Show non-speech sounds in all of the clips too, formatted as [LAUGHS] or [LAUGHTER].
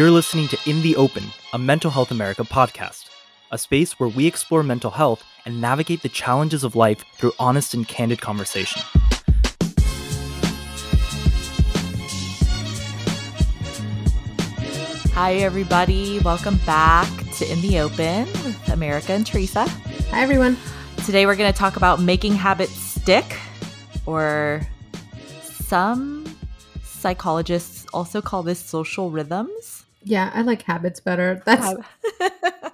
You're listening to In the Open, a Mental Health America podcast, a space where we explore mental health and navigate the challenges of life through honest and candid conversation. Hi, everybody. Welcome back to In the Open with America and Theresa. Hi, everyone. Today, we're going to talk about making habits stick, or some psychologists also call this social rhythms. Yeah, I like habits better. That's [LAUGHS]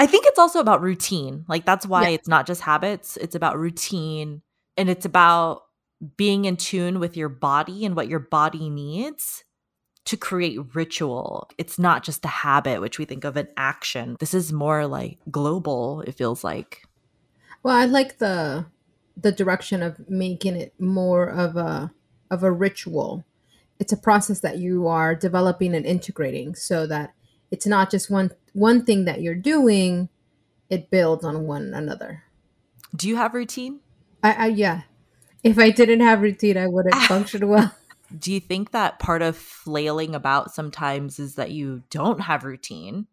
I think it's also about routine. Like that's why Yeah. it's not just habits, it's about routine and it's about being in tune with your body and what your body needs to create ritual. It's not just a habit which we think of an action. This is more like global, it feels like. well, I like the the direction of making it more of a of a ritual. It's a process that you are developing and integrating so that it's not just one one thing that you're doing, it builds on one another. Do you have routine? I, I yeah. If I didn't have routine, I wouldn't [LAUGHS] function well. Do you think that part of flailing about sometimes is that you don't have routine?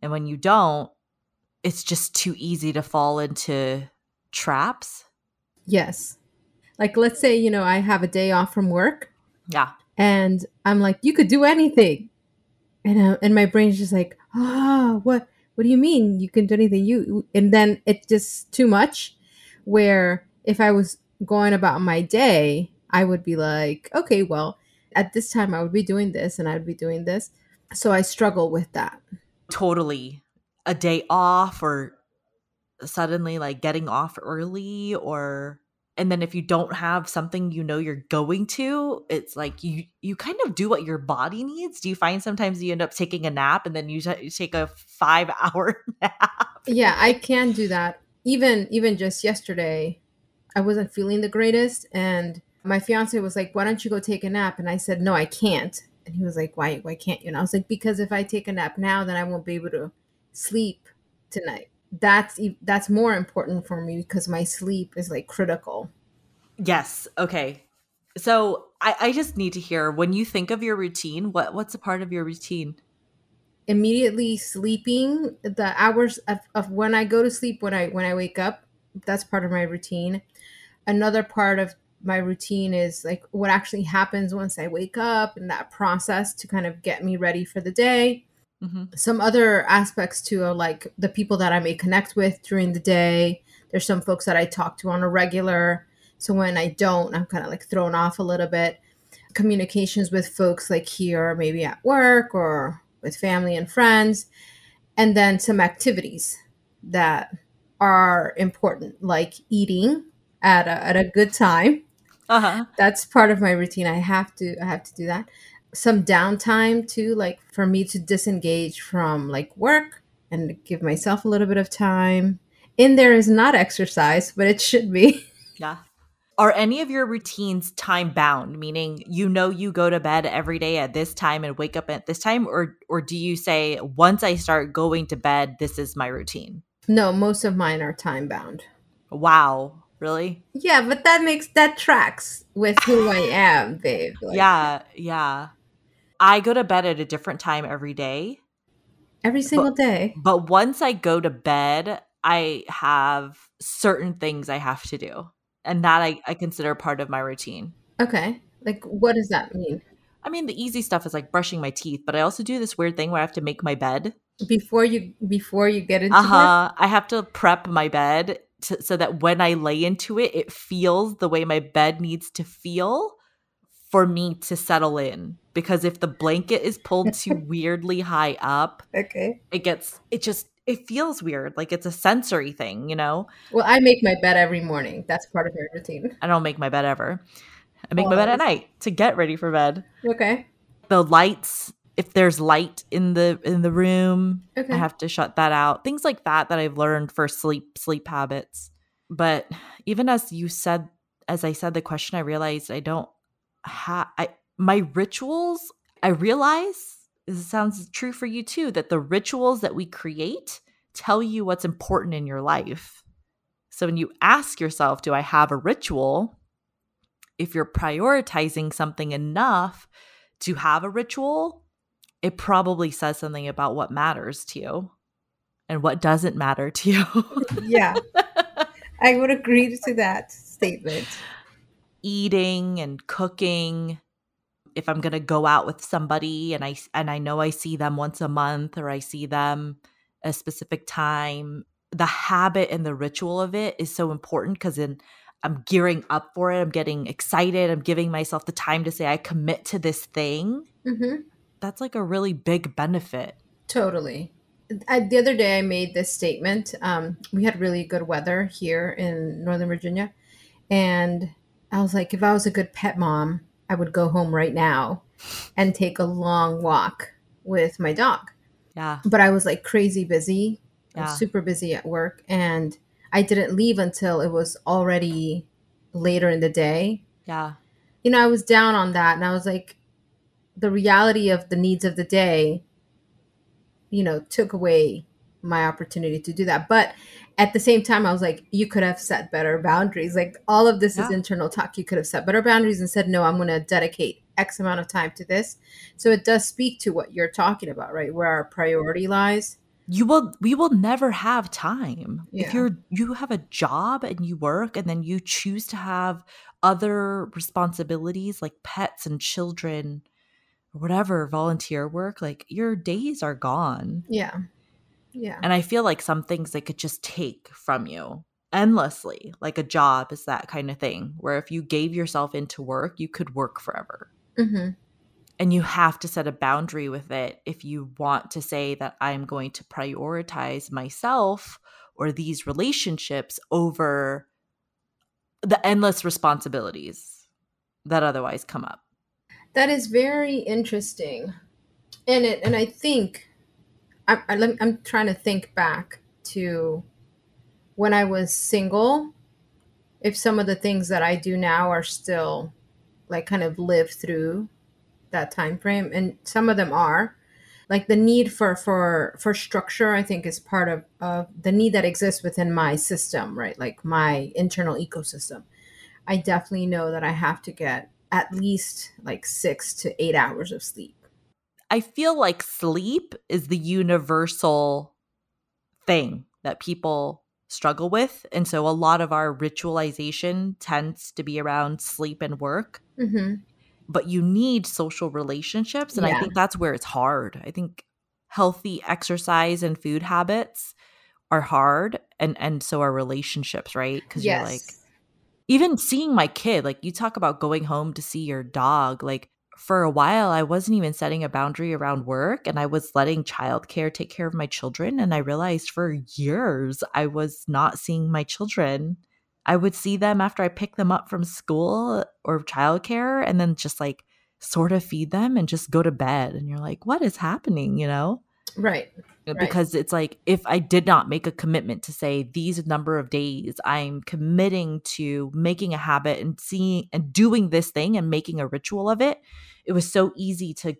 And when you don't, it's just too easy to fall into traps? Yes. Like let's say, you know, I have a day off from work Yeah. And I'm like, you could do anything, and uh, and my brain's just like, ah, what what do you mean you can do anything? You and then it's just too much. Where if I was going about my day, I would be like, okay, well, at this time I would be doing this and I'd be doing this. So I struggle with that. Totally. A day off or suddenly like getting off early or and then if you don't have something you know you're going to, it's like you you kind of do what your body needs. Do you find sometimes you end up taking a nap and then you, ta- you take a 5 [LAUGHS] hour nap? yeah i can do that. Even even just yesterday i wasn't feeling the greatest and my fiance was like why don't you go take a nap? And i said no i can't. And he was like why why can't you? And i was like because if i take a nap now then i won't be able to sleep tonight that's that's more important for me because my sleep is like critical Yes. Okay. So I, I just need to hear when you think of your routine, what what's a part of your routine? immediately sleeping the hours of, of when i go to sleep when i when i wake up that's part of my routine another part of my routine is like what actually happens once i wake up and that process to kind of get me ready for the day hmm some other aspects too are like the people that i may connect with during the day. There's some folks that i talk to on a regular. So when i don't i'm kind of like thrown off a little bit. Communications with folks like here maybe at work or with family and friends. And then some activities that are important like eating at a, at a good time. Uh-huh. that's part of my routine. I have to i have to do that some downtime too like for me to disengage from like work and give myself a little bit of time in there is not exercise but it should be [LAUGHS] Yeah. Are any of your routines time bound, meaning you know you go to bed every day at this time and wake up at this time or or do you say once I start going to bed this is my routine? no most of mine are time bound Wow. Really? yeah but that makes that tracks with who i [LAUGHS] am babe Like, yeah, yeah. I go to bed at a different time every day. every single day But once I go to bed, I have certain things I have to do. And that I, I consider part of my routine. okay like what does that mean I mean, the easy stuff is like brushing my teeth, but I also do this weird thing where I have to make my bed. before you before you get into Uh bed? huh. I have to prep my bed to, so that when I lay into it, it feels the way my bed needs to feel for me to settle in. Because if the blanket is pulled [LAUGHS] too weirdly high up, okay it gets, it just, it feels weird. Like it's a sensory thing, you know? well i make my bed every morning that's part of my routine I don't make my bed ever. I make my bed at night to get ready for bed. okay The lights, if there's light in the in the room, okay I have to shut that out. Things like that that I've learned for sleep sleep habits. But even as you said as I said the question I realized I don't have I my rituals I realize this sounds true for you too that the rituals that we create tell you what's important in your life. So when you ask yourself, do I have a ritual? If you're prioritizing something enough to have a ritual, it probably says something about what matters to you and what doesn't matter to you. yeah. [LAUGHS] I would agree to that statement. Eating and cooking. If I'm going to go out with somebody and I and I know I see them once a month or I see them a specific time, the habit and the ritual of it is so important because then I'm gearing up for it. I'm getting excited. I'm giving myself the time to say I commit to this thing. Mm-hmm. That's like a really big benefit. Totally. I, the other day, I made this statement. Um, we had really good weather here in Northern Virginia. And I was like, if I was a good pet mom, I would go home right now and take a long walk with my dog. Yeah. But I was like crazy busy, Yeah. super busy at work. And I didn't leave until it was already later in the day. Yeah. You know, I was down on that. And I was like, the reality of the needs of the day you know, took away my opportunity to do that. But at the same time, I was like, you could have set better boundaries. Like all of this is internal talk. You could have set better boundaries and said, no, I'm going to dedicate X amount of time to this. So it does speak to what you're talking about, right? Where our priority lies. You will we will never have time. Yeah. If you're you have a job and you work and then you choose to have other responsibilities like pets and children or whatever volunteer work, like your days are gone. Yeah. Yeah. And I feel like some things they could just take from you endlessly. Like a job is that kind of thing where if you gave yourself into work, you could work forever. hmm And you have to set a boundary with it if you want to say that I'm going to prioritize myself or these relationships over the endless responsibilities that otherwise come up. That is very interesting, and it and I think I, I, I'm trying to think back to when I was single. If some of the things that I do now are still like kind of live through that time frame, and some of them are like the need for for for structure. I think is part of of the need that exists within my system, right? Like my internal ecosystem. I definitely know that I have to get at least like six to eight hours of sleep. I feel like sleep is the universal thing that people struggle with. And so a lot of our ritualization tends to be around sleep and work. Mm-hmm. but you need social relationships and i think that's where it's hard i think healthy exercise and food habits are hard and and so are relationships right because Yes. you're like even seeing my kid like you talk about going home to see your dog like for a while i wasn't even setting a boundary around work and i was letting childcare take care of my children and i realized for years i was not seeing my children I would see them after I picked them up from school or childcare and then just like sort of feed them and just go to bed. And you're like, what is happening? You know? Right. Right. Because it's like, if I did not make a commitment to say these number of days, I'm committing to making a habit and seeing and doing this thing and making a ritual of it, it was so easy to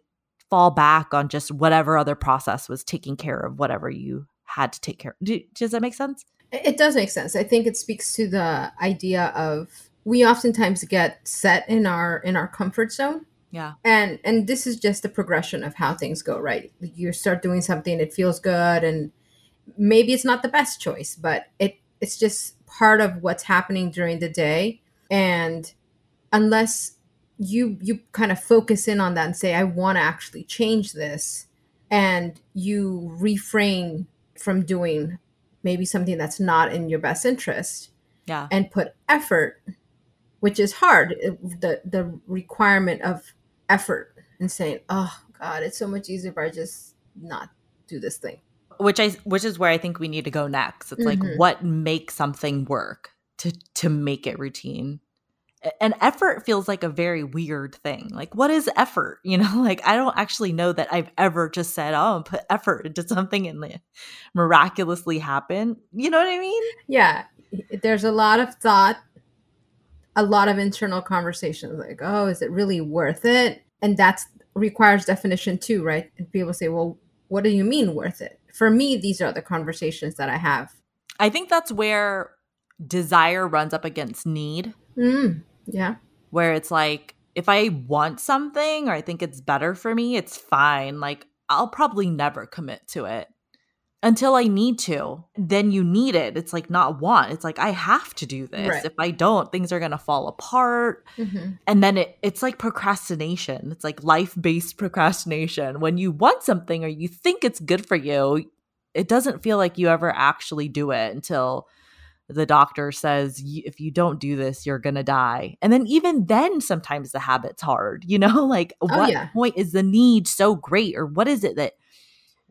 fall back on just whatever other process was taking care of whatever you had to take care of. Do, does that make sense? It does make sense. I think it speaks to the idea of we oftentimes get set in our in our comfort zone. Yeah. And and this is just the progression of how things go, right? You start doing something, it feels good and maybe it's not the best choice, but it it's just part of what's happening during the day. And unless you you kind of focus in on that and say, I want to actually change this, and you refrain from doing maybe something that's not in your best interest Yeah. and put effort which is hard uh, the the requirement of effort and saying oh god it's so much easier if i just not do this thing which I which is where I think we need to go next. It's Mhm. like what makes something work to to make it routine. And effort feels like a very weird thing. Like what is effort? [LAUGHS] You know, like I don't actually know that I've ever just said, "Oh, put effort into something and miraculously happen." You know what I mean? yeah there's a lot of thought a lot of internal conversations like oh is it really worth it? And that requires definition too right? And people say well what do you mean worth it? For me these are the conversations that i have. I think that's where desire runs up against need. mm, yeah. Where it's like if I want something or I think it's better for me, it's fine. Like I'll probably never commit to it until I need to. Then you need it. It's like not want. It's like I have to do this. Right. If I don't, things are going to fall apart. Mhm. And then it it's like procrastination. It's like life-based [LAUGHS] procrastination. When you want something or you think it's good for you, it doesn't feel like you ever actually do it until the doctor says if you don't do this you're going to die. And then even then sometimes the habit's hard, you know? [LAUGHS] Like what yeah. point is the need so great or what is it that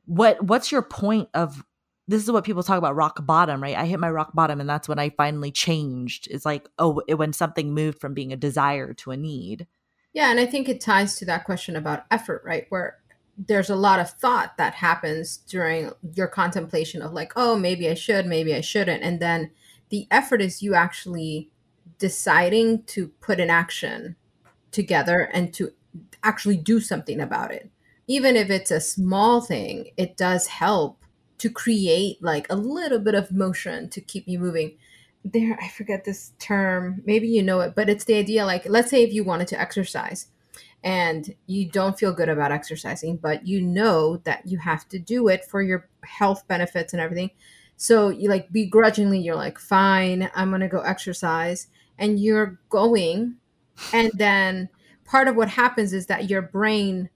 what what's your point of this is what people talk about rock bottom, right? I hit my rock bottom and that's when I finally changed. It's like, oh, it, when something moved from being a desire to a need. Yeah, and I think it ties to that question about effort, right? Where there's a lot of thought that happens during your contemplation of like, oh, maybe I should, maybe I shouldn't. And then the effort is you actually deciding to put an action together and to actually do something about it. Even if it's a small thing, it does help to create like a little bit of motion to keep you moving. There i forget this term maybe you know it but it's the idea like let's say if you wanted to exercise and you don't feel good about exercising but you know that you have to do it for your health benefits and everything. So you like begrudgingly you're like fine i'm going to go exercise and you're going and then part of what happens is that your brain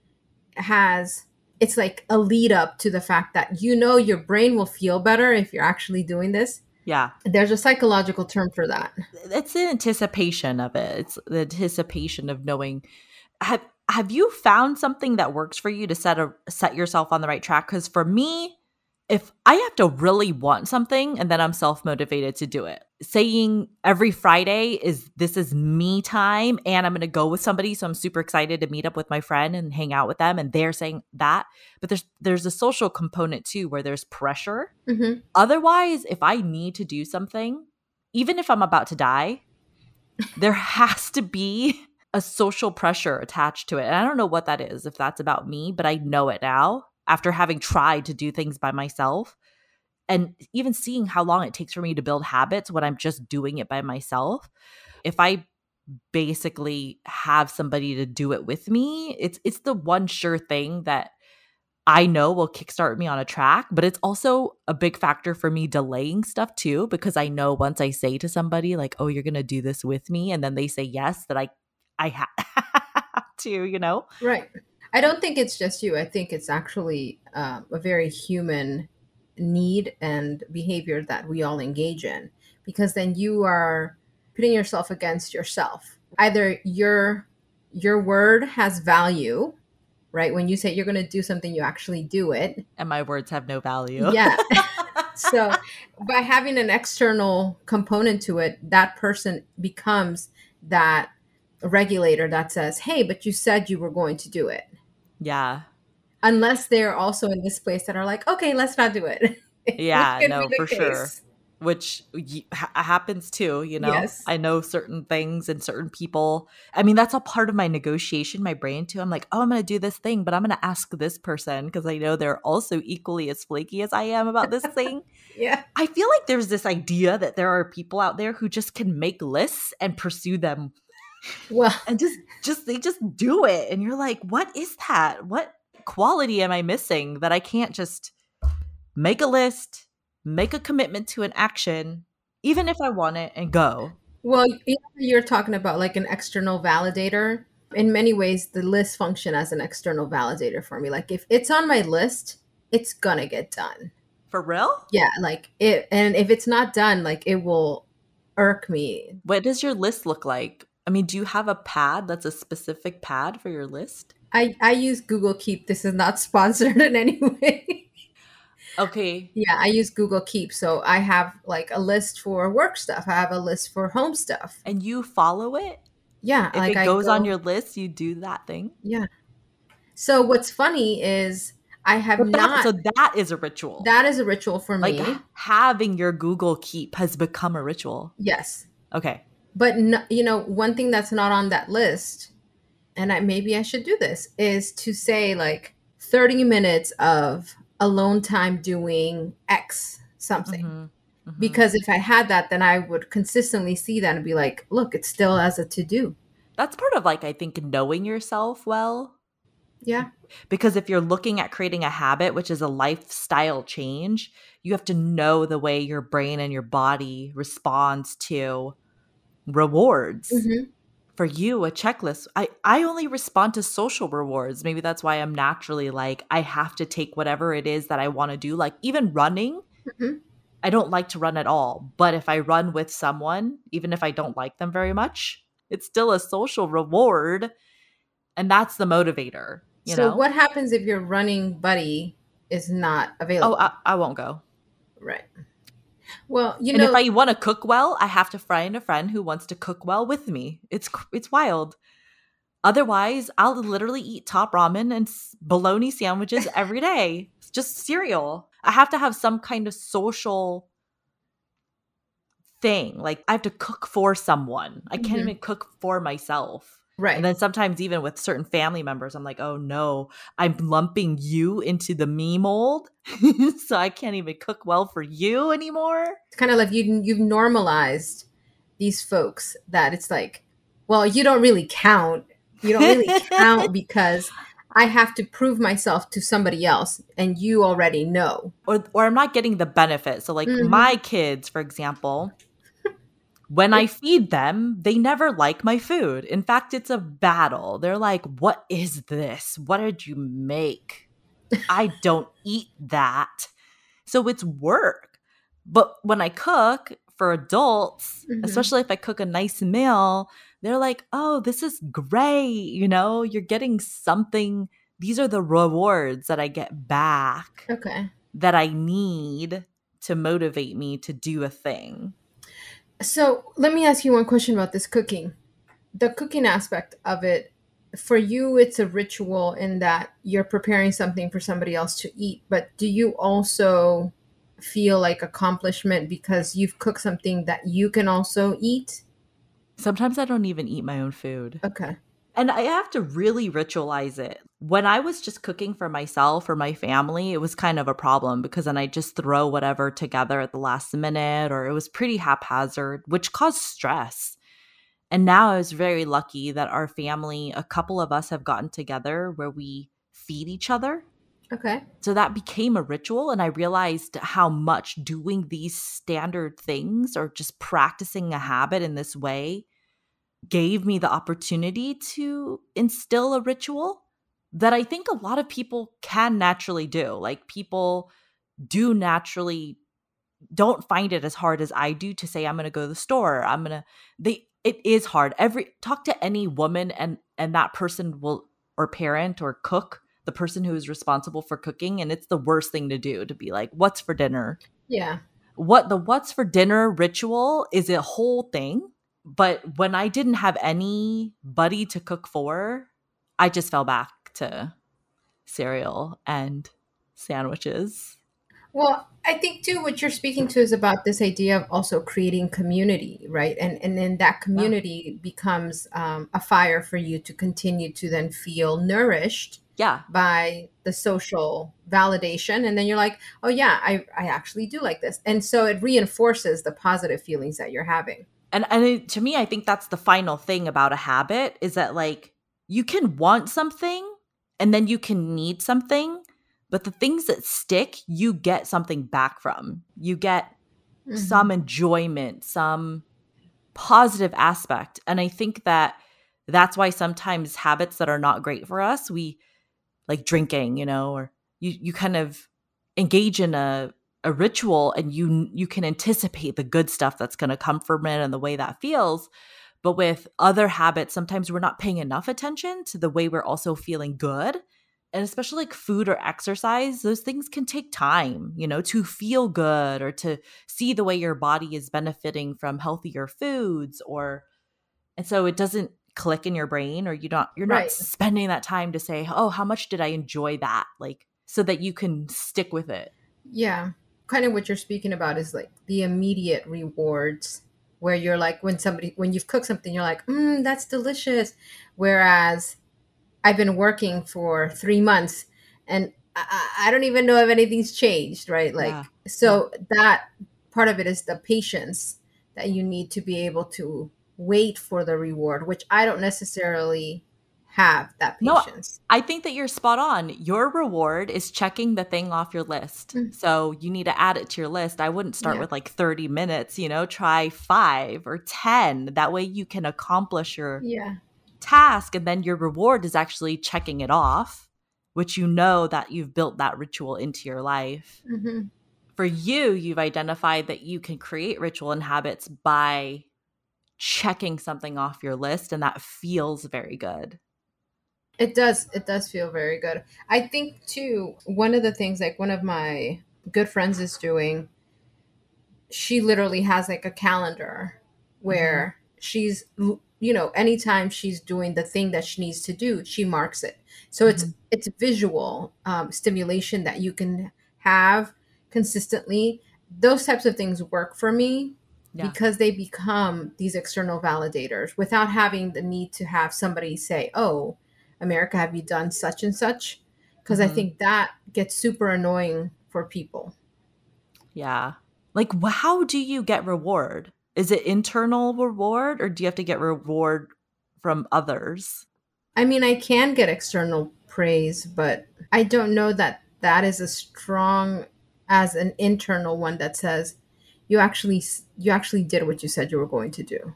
has it's like a lead up to the fact that you know your brain will feel better if you're actually doing this Yeah. there's a psychological term for that. It's the anticipation of it. It's the anticipation of knowing have have you found something that works for you to set a set yourself on the right track? Because for me, if I have to really want something and then I'm self motivated to do it, saying every Friday is this is me time and I'm going to go with somebody, so I'm super excited to meet up with my friend and hang out with them, and they're saying that. But there's there's a social component too where there's pressure. Mm-hmm. Otherwise, if I need to do something, even if I'm about to die, there [LAUGHS] has to be a social pressure attached to it. And I don't know what that is, if that's about me, but I know it now after having tried to do things by myself and even seeing how long it takes for me to build habits when I'm just doing it by myself. If I basically have somebody to do it with me, it's it's the one sure thing that I know will kickstart me on a track, but it's also a big factor for me delaying stuff too, because I know once I say to somebody like, "Oh, you're gonna do this with me," and then they say yes, that I, I [LAUGHS] have to, you know. Right. I don't think it's just you. I think it's actually um, a very human need and behavior that we all engage in because then you are putting yourself against yourself. Either your your word has value, right? When you say you're going to do something, you actually do it. And my words have no value. Yeah. [LAUGHS] so by having an external component to it, that person becomes that regulator that says, "Hey, but you said you were going to do it." yeah, Unless they're also in this place that are like, "Okay, let's not do it." [LAUGHS] Yeah, no, for sure. which y- ha- happens too. You know, Yes. I know certain things and certain people. I mean, that's a part of my negotiation, my brain too. I'm like, oh, I'm going to do this thing, but I'm going to ask this person because I know they're also equally as flaky as I am about this thing. [LAUGHS] Yeah. I feel like there's this idea that there are people out there who just can make lists and pursue them Well, and just just they just do it and you're like what is that what quality am i missing that i can't just make a list make a commitment to an action even if i want it and go well, you're talking about like an external validator. In many ways, the list function as an external validator for me. Like if it's on my list, it's gonna get done. for real Yeah, like it, and if it's not done, like it will irk me. what does your list look like i mean do you have a pad that's a specific pad for your list I I use Google Keep. This is not [LAUGHS] sponsored in any way. okay yeah, I use Google Keep. So I have like a list for work stuff. I have a list for home stuff. and you follow it Yeah, if like it goes on your list you do that thing yeah. So what's funny is I have that- not. so that is a ritual that is a ritual for like me. having your google keep has become a ritual yes, okay but no, you know one thing that's not on that list, and I maybe I should do this is to say like thirty minutes of alone time doing X something. Mhm, mhm. because if I had that, then I would consistently see that and be like, look, it's still as a to do. that's part of like I think knowing yourself well. Yeah. Because if you're looking at creating a habit, which is a lifestyle change, you have to know the way your brain and your body responds to rewards. Mhm. For you, a checklist. I I only respond to social rewards. Maybe that's why I'm naturally like I have to take whatever it is that I want to do. Like even running, Mhm. I don't like to run at all. But if I run with someone, even if I don't like them very much, it's still a social reward. And that's the motivator. You so know? what happens if your running buddy is not available? Oh, I, I won't go. right. Well, you and know, if I want to cook well, I have to find a friend who wants to cook well with me. It's it's wild. Otherwise, I'll literally eat top ramen and bologna sandwiches [LAUGHS] every day. It's just cereal. I have to have some kind of social thing. Like I have to cook for someone. I can't Mhm. even cook for myself. Right. And then sometimes even with certain family members, I'm like, oh no, I'm lumping you into the me mold. [LAUGHS] so I can't even cook well for you anymore. it's kind of like you you've normalized these folks that it's like, well, you don't really count. You don't really count [LAUGHS] because I have to prove myself to somebody else, and you already know. or or I'm not getting the benefit. So like Mhm. my kids, for example, when I feed them, they never like my food. In fact, it's a battle. They're like, "What is this? What did you make?" I don't [LAUGHS] eat that. So it's work. But when I cook for adults, Mhm. especially if I cook a nice meal, they're like, "Oh, this is great. You know, you're getting something. These are the rewards that I get back." Okay. that I need to motivate me to do a thing. So let me ask you one question about this cooking. The cooking aspect of it, for you, it's a ritual in that you're preparing something for somebody else to eat. But do you also feel like accomplishment because you've cooked something that you can also eat? Sometimes I don't even eat my own food. Okay. And I have to really ritualize it. When I was just cooking for myself or my family, it was kind of a problem because then I just throw whatever together at the last minute or it was pretty haphazard, which caused stress. And now I was very lucky that our family, a couple of us have gotten together where we feed each other Okay. So that became a ritual. And I realized how much doing these standard things or just practicing a habit in this way gave me the opportunity to instill a ritual that I think a lot of people can naturally do. Like people do naturally don't find it as hard as I do to say I'm going to go to the store. I'm going to they it is hard. Every talk to any woman and and that person will or parent or cook the person who is responsible for cooking and it's the worst thing to do to be like what's for dinner Yeah. what the what's for dinner ritual is a whole thing but when i didn't have anybody to cook for i just fell back to cereal and sandwiches. Well, I think too what you're speaking to is about this idea of also creating community, right? And and then that community becomes um, a fire for you to continue to then feel nourished yeah. by the social validation. And then you're like oh yeah i i actually do like this. And so it reinforces the positive feelings that you're having and and it, to me i think that's the final thing about a habit is that like you can want something and then you can need something but the things that stick you get something back from. You get mm-hmm. some enjoyment some positive aspect. And i think that that's why sometimes habits that are not great for us we like drinking you know or you you kind of engage in a a ritual and you you can anticipate the good stuff that's going to come from it and the way that feels but with other habits sometimes we're not paying enough attention to the way we're also feeling good and especially like food or exercise those things can take time you know to feel good or to see the way your body is benefiting from healthier foods or and so it doesn't click in your brain or you don't you're not Right. spending that time to say oh how much did i enjoy that? Like so that you can stick with it. Yeah kind of what you're speaking about is like the immediate rewards where you're like when somebody when you've cooked something you're like mm, that's delicious whereas i've been working for three months and i, I- don't even know if anything's changed right like Yeah. so that part of it is the patience that you need to be able to wait for the reward, which I don't necessarily have that No. I think that you're spot on. Your reward is checking the thing off your list. Mm. So you need to add it to your list. I wouldn't start Yeah. with like 30 minutes, you know, try five or 10. That way you can accomplish your yeah. task and then your reward is actually checking it off, which you know that you've built that ritual into your life. hmm For you, you've identified that you can create ritual and habits by checking something off your list, and that feels very good. It does. It does feel very good. I think too. One of the things, like one of my good friends is doing, she literally has like a calendar where she's, you know, anytime she's doing the thing that she needs to do, she marks it. So it's Mhm. it's visual um, stimulation that you can have consistently. Those types of things work for me Yeah. because they become these external validators without having the need to have somebody say, "Oh, America, have you done such and such?" Because I Mhm. think that gets super annoying for people. Yeah. Like, how do you get reward? Is it internal reward or do you have to get reward from others? I mean, I can get external praise, but I don't know that that is as strong as an internal one that says you actually you actually did what you said you were going to do.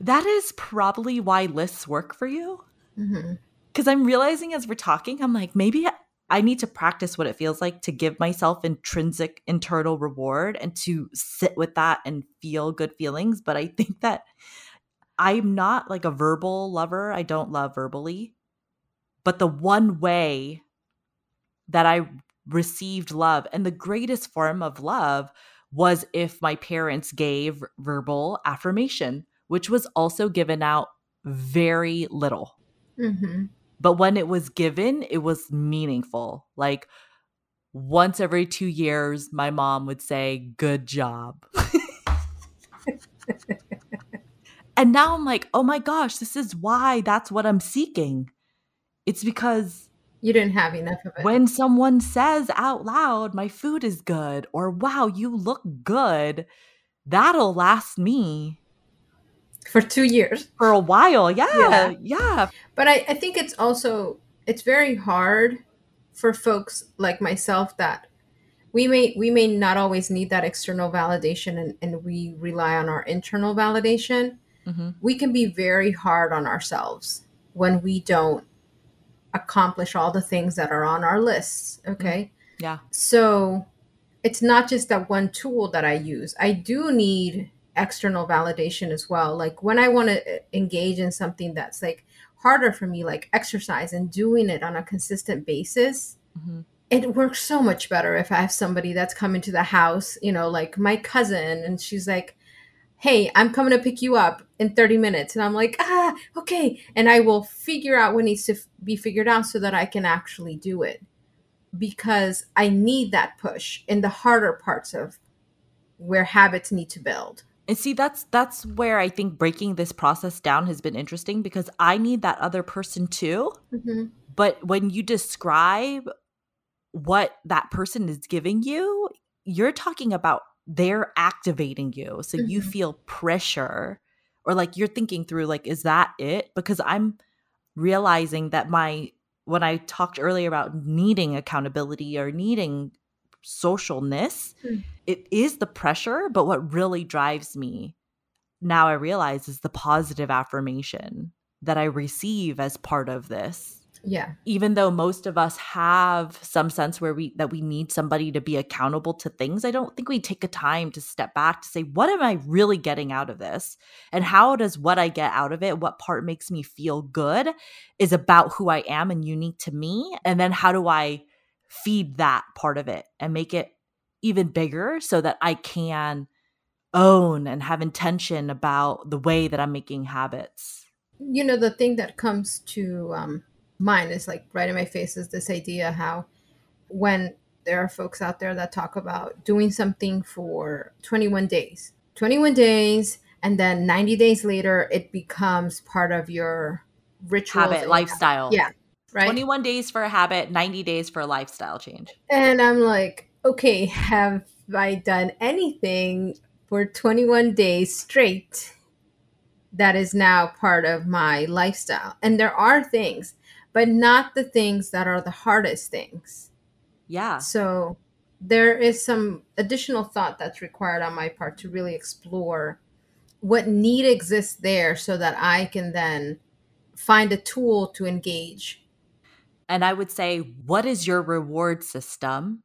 That is probably why lists work for you. hmm Because I'm realizing as we're talking, I'm like, maybe I- need to practice what it feels like to give myself intrinsic internal reward and to sit with that and feel good feelings. But I think that I'm not like a verbal lover. I don't love verbally. But the one way that I received love and the greatest form of love was if my parents gave verbal affirmation, which was also given out very little hmm but when it was given it was meaningful. Like once every two years my mom would say good job. And now i'm like oh my gosh this is why that's what i'm seeking. It's because You didn't have enough of it. when someone says out loud my food is good or wow you look good that'll last me for two years. for a while yeah Yeah. yeah, But I, I think it's also it's very hard for folks like myself that we may we may not always need that external validation and, and we rely on our internal validation. Mhm. We can be very hard on ourselves when we don't accomplish all the things that are on our lists. Okay. yeah So it's not just that one tool that I use. I do need external validation as well. Like when I want to engage in something that's like harder for me, like exercise and doing it on a consistent basis, Mhm. it works so much better if I have somebody that's coming to the house, you know, like my cousin, and she's like, Hey, I'm coming to pick you up in 30 minutes. And I'm like, ah, okay. And I will figure out what needs to f- be figured out so that I can actually do it because I need that push in the harder parts of where habits need to build. And see, that's that's where I think breaking this process down has been interesting because I need that other person too. Mm-hmm. But when you describe what that person is giving you, you're talking about they're activating you. So you Mhm. feel pressure or like you're thinking through like is that it? Because I'm realizing that my when I talked earlier about needing accountability or needing socialness, Hmm. it is the pressure, but what really drives me now I realize is the positive affirmation that I receive as part of this Yeah. even though most of us have some sense where we that we need somebody to be accountable to things i don't think we take a time to step back to say what am i really getting out of this and how does what i get out of it what part makes me feel good is about who i am and unique to me and then how do i feed that part of it and make it even bigger so that i can own and have intention about the way that i'm making habits You know, the thing that comes to um, mind is like right in my face is this idea how when there are folks out there that talk about doing something for 21 days, 21 days, and then 90 days later, it becomes part of your rituals. habit lifestyle Yeah. Right. 21 days for a habit, 90 days for a lifestyle change. And I'm like, okay, have I done anything for 21 days straight? that is now part of my lifestyle. And there are things, but not the things that are the hardest things. Yeah. So there is some additional thought that's required on my part to really explore what need exists there so that I can then find a tool to engage. And I would say, what is your reward system?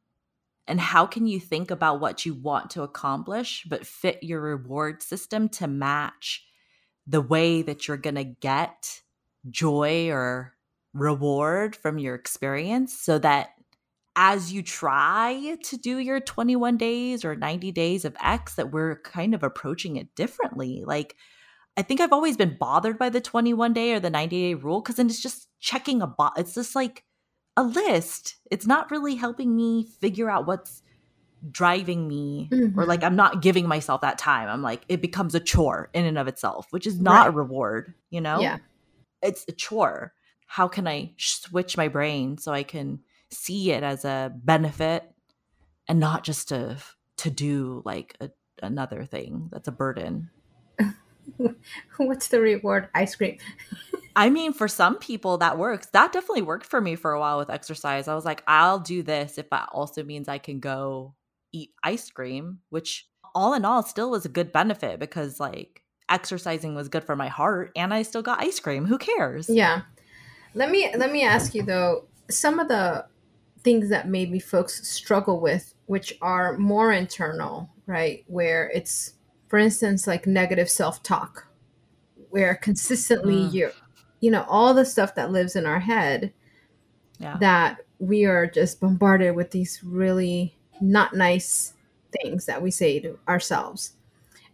And how can you think about what you want to accomplish, but fit your reward system to match the way that you're going to get joy or reward from your experience so that as you try to do your 21 days or 90 days of X, that we're kind of approaching it differently. Like, I think I've always been bothered by the 21 day or the 90 day rule because then it's just checking a box. It's just like a list. It's not really helping me figure out what's driving me mm-hmm. or like I'm not giving myself that time. I'm like, it becomes a chore in and of itself, which is not right. a reward, you know? Yeah. It's a chore. How can I switch my brain so I can see it as a benefit and not just to to do like a, another thing that's a burden [LAUGHS] what's the reward? Ice cream. [LAUGHS] I mean for some people that works. That definitely worked for me for a while with exercise. I was like i'll do this if that also means i can go eat ice cream which all in all still was a good benefit because like exercising was good for my heart and i still got ice cream. Who cares? Yeah. Let me let me ask you though some of the things that maybe folks struggle with, which are more internal, right? Where it's, for instance, like negative self talk, where consistently mm. you're, you know, all the stuff that lives in our head yeah. that we are just bombarded with these really not nice things that we say to ourselves.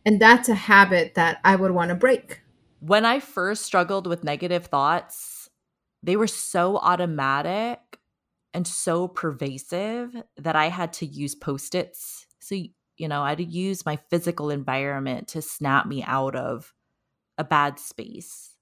And that's a habit that I would want to break. When I first struggled with negative thoughts, they were so automatic and so pervasive that I had to use post its. So, you know, I'd use my physical environment to snap me out of a bad space.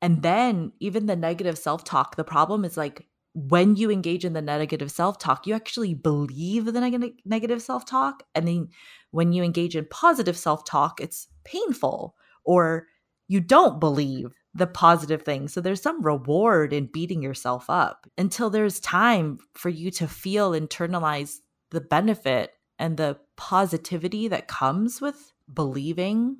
And mm-hmm. then even the negative self talk, the problem is like when you engage in the negative self talk, you actually believe the neg- negative self talk. And then when you engage in positive self talk, it's painful or you don't believe the positive things. So there's some reward in beating yourself up until there's time for you to feel, internalize the benefit and the positivity that comes with believing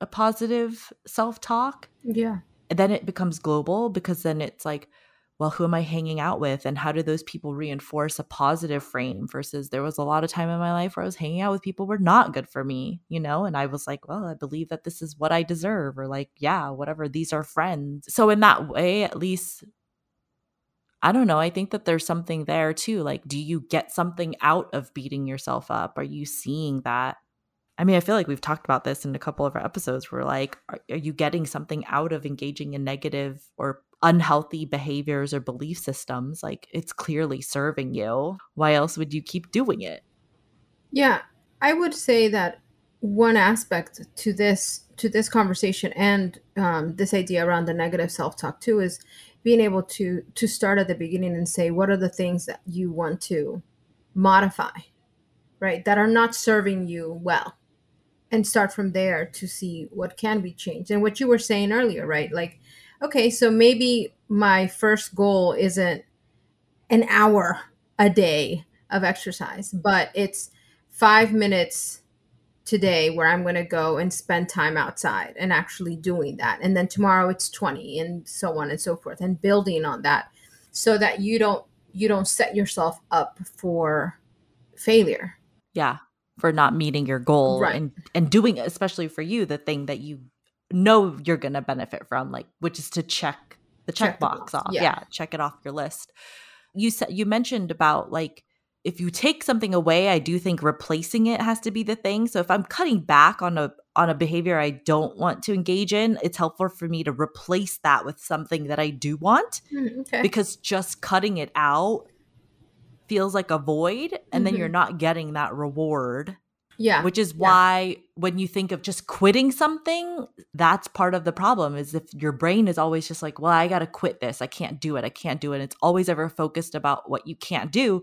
a positive self talk. Yeah. And then it becomes global because then it's like, well, who am I hanging out with? And how do those people reinforce a positive frame versus there was a lot of time in my life where I was hanging out with people who were not good for me, you know? And I was like, well, I believe that this is what I deserve, or like, yeah, whatever, these are friends. So, in that way, at least, I don't know. I think that there's something there too. Like, do you get something out of beating yourself up? Are you seeing that? I mean, I feel like we've talked about this in a couple of our episodes. Where like, are, are you getting something out of engaging in negative or unhealthy behaviors or belief systems, like it's clearly serving you. Why else would you keep doing it? Yeah, I would say that one aspect to this to this conversation and um, this idea around the negative self-talk too is being able to to start at the beginning and say what are the things that you want to modify right that are not serving you well and start from there to see what can be changed. And what you were saying earlier right like okay, so maybe my first goal isn't an hour a day of exercise, but it's five minutes today where I'm going to go and spend time outside and actually doing that. And then tomorrow it's 20 and so on and so forth and building on that so that you don't you don't set yourself up for failure. Yeah, for not meeting your goal right. and and doing especially for you the thing that you know you're going to benefit from like which is to check the check, box off yeah. yeah check it off your list you said you mentioned about like if you take something away i do think replacing it has to be the thing so if i'm cutting back on a on a behavior i don't want to engage in it's helpful for me to replace that with something that i do want mm, okay. because just cutting it out feels like a void and mm-hmm. then you're mm-hmm. not getting that reward yeah. Which is why yeah. when you think of just quitting something, that's part of the problem is if your brain is always just like, well, I got to quit this. I can't do it. I can't do it. It's always ever focused about what you can't do.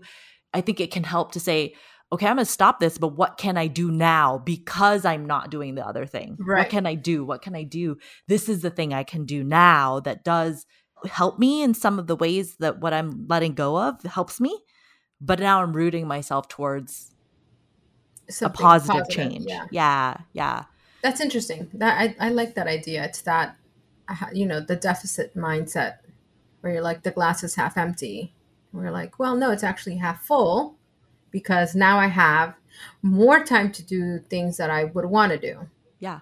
I think it can help to say, okay, I'm going to stop this, but what can I do now because I'm not doing the other thing? Right. What can I do? What can I do? This is the thing I can do now that does help me in some of the ways that what I'm letting go of helps me. But now I'm rooting myself towards Something a positive, positive, change. Yeah. yeah, yeah. That's interesting. That I, I like that idea. It's that uh, you know the deficit mindset where you're like the glass is half empty. We're like, well, no, it's actually half full because now I have more time to do things that I would want to do. Yeah.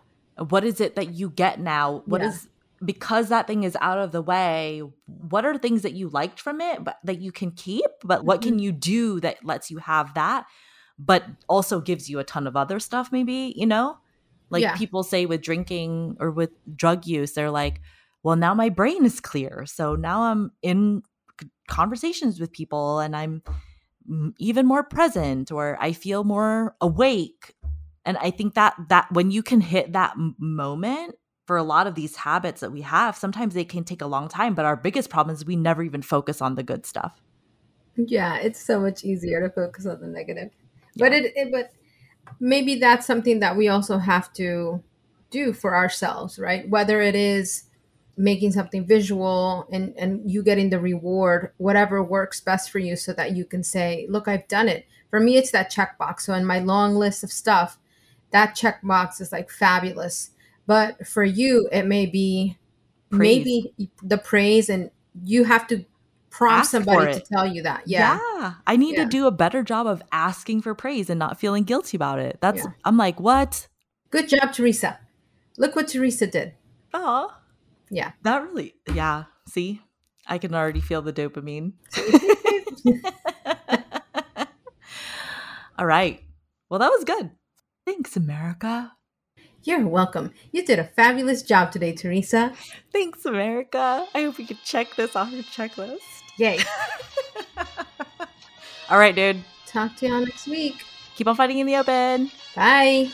What is it that you get now? What Yeah. is because that thing is out of the way, what are things that you liked from it but that you can keep? But what Mm-hmm. can you do that lets you have that but also gives you a ton of other stuff maybe, you know? Like Yeah. people say with drinking or with drug use, they're like, "Well, now my brain is clear. So now I'm in conversations with people and I'm even more present or I feel more awake and i think that that when you can hit that moment for a lot of these habits that we have sometimes they can take a long time but our biggest problem is we never even focus on the good stuff Yeah, it's so much easier to focus on the negative. But it, it but maybe that's something that we also have to do for ourselves, right? Whether it is making something visual and and you getting the reward, whatever works best for you so that you can say, "Look, I've done it." For me, it's that checkbox. So in my long list of stuff, that checkbox is like fabulous. But for you, it may be Praise. maybe the praise and you have to prompt Ask somebody to tell you that. Yeah. i need Yeah. to do a better job of asking for praise and not feeling guilty about it that's Yeah. i'm like what Good job, Theresa. Look what Theresa did. oh Yeah. that really yeah see i can already feel the dopamine [LAUGHS] all right well that was good thanks america You're welcome. You did a fabulous job today, Theresa. Thanks, America. I hope you can check this off your checklist. Yay. [LAUGHS] All right, dude. Talk to y'all next week. Keep on fighting in the open. Bye.